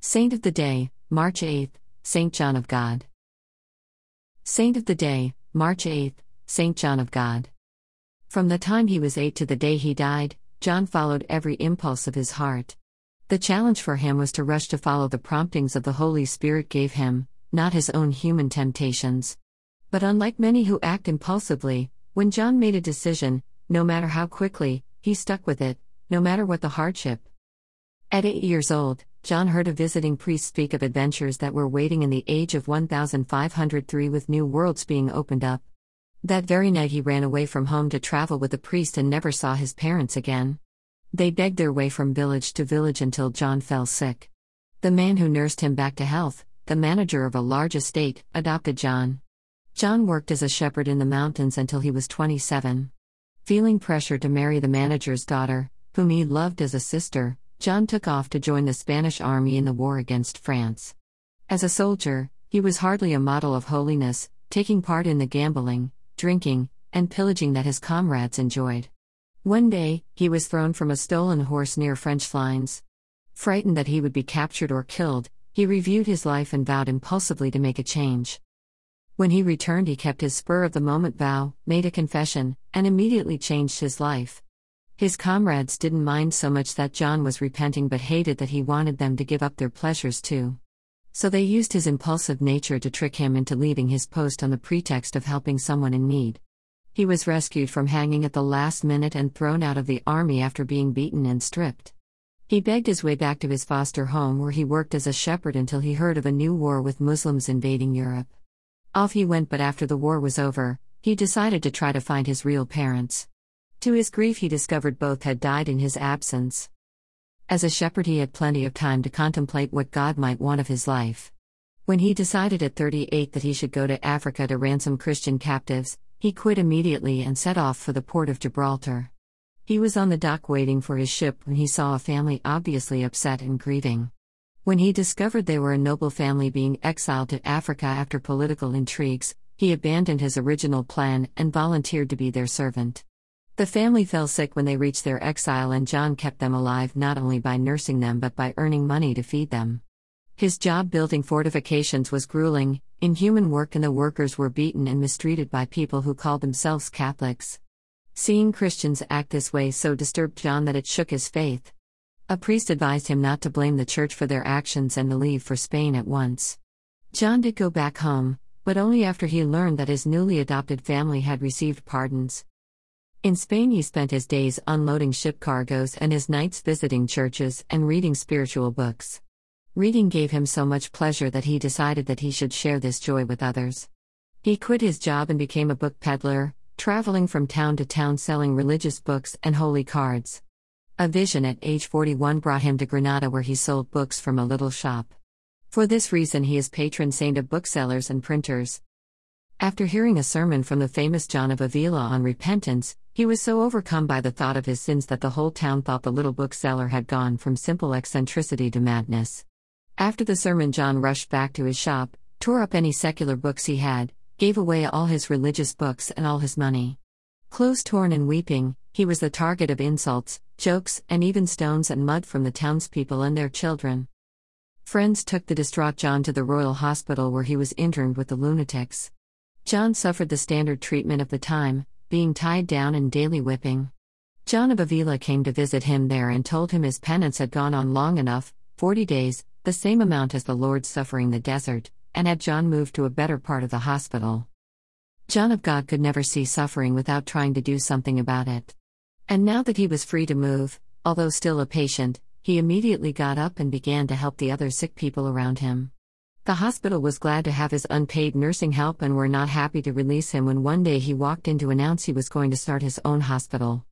Saint of the Day, March 8th, Saint John of God. Saint of the Day, March 8th, Saint John of God. From the time he was eight to the day he died, John followed every impulse of his heart. The challenge for him was to rush to follow the promptings of the Holy Spirit gave him, not his own human temptations. But unlike many who act impulsively, when John made a decision, no matter how quickly, he stuck with it, no matter what the hardship. At eight years old, John heard a visiting priest speak of adventures that were waiting in the age of 1503 with new worlds being opened up. That very night he ran away from home to travel with the priest and never saw his parents again. They begged their way from village to village until John fell sick. The man who nursed him back to health, the manager of a large estate, adopted John. John worked as a shepherd in the mountains until he was 27. Feeling pressure to marry the manager's daughter, whom he loved as a sister, John took off to join the Spanish army in the war against France. As a soldier, he was hardly a model of holiness, taking part in the gambling, drinking, and pillaging that his comrades enjoyed. One day, he was thrown from a stolen horse near French lines. Frightened that he would be captured or killed, he reviewed his life and vowed impulsively to make a change. When he returned, he kept his spur of the moment vow, made a confession, and immediately changed his life. His comrades didn't mind so much that John was repenting but hated that he wanted them to give up their pleasures too. So they used his impulsive nature to trick him into leaving his post on the pretext of helping someone in need. He was rescued from hanging at the last minute and thrown out of the army after being beaten and stripped. He begged his way back to his foster home where he worked as a shepherd until he heard of a new war with Muslims invading Europe. Off he went, but after the war was over, he decided to try to find his real parents. To his grief, he discovered both had died in his absence. As a shepherd, he had plenty of time to contemplate what God might want of his life. When he decided at 38 that he should go to Africa to ransom Christian captives, he quit immediately and set off for the port of Gibraltar. He was on the dock waiting for his ship when he saw a family obviously upset and grieving. When he discovered they were a noble family being exiled to Africa after political intrigues, he abandoned his original plan and volunteered to be their servant. The family fell sick when they reached their exile, and John kept them alive not only by nursing them but by earning money to feed them. His job building fortifications was grueling, inhuman work, and the workers were beaten and mistreated by people who called themselves Catholics. Seeing Christians act this way so disturbed John that it shook his faith. A priest advised him not to blame the church for their actions and to leave for Spain at once. John did go back home, but only after he learned that his newly adopted family had received pardons. In Spain, he spent his days unloading ship cargoes and his nights visiting churches and reading spiritual books. Reading gave him so much pleasure that he decided that he should share this joy with others. He quit his job and became a book peddler, traveling from town to town selling religious books and holy cards. A vision at age 41 brought him to Granada where he sold books from a little shop. For this reason, he is patron saint of booksellers and printers. After hearing a sermon from the famous John of Avila on repentance, he was so overcome by the thought of his sins that the whole town thought the little bookseller had gone from simple eccentricity to madness. After the sermon, John rushed back to his shop, tore up any secular books he had, gave away all his religious books and all his money. Clothes torn and weeping, he was the target of insults, jokes, and even stones and mud from the townspeople and their children. Friends took the distraught John to the Royal Hospital where he was interned with the lunatics. John suffered the standard treatment of the time, being tied down and daily whipping. John of Avila came to visit him there and told him his penance had gone on long enough 40 days, the same amount as the Lord's suffering the desert, and had John moved to a better part of the hospital. John of God could never see suffering without trying to do something about it. And now that he was free to move, although still a patient, he immediately got up and began to help the other sick people around him. The hospital was glad to have his unpaid nursing help and were not happy to release him when one day he walked in to announce he was going to start his own hospital.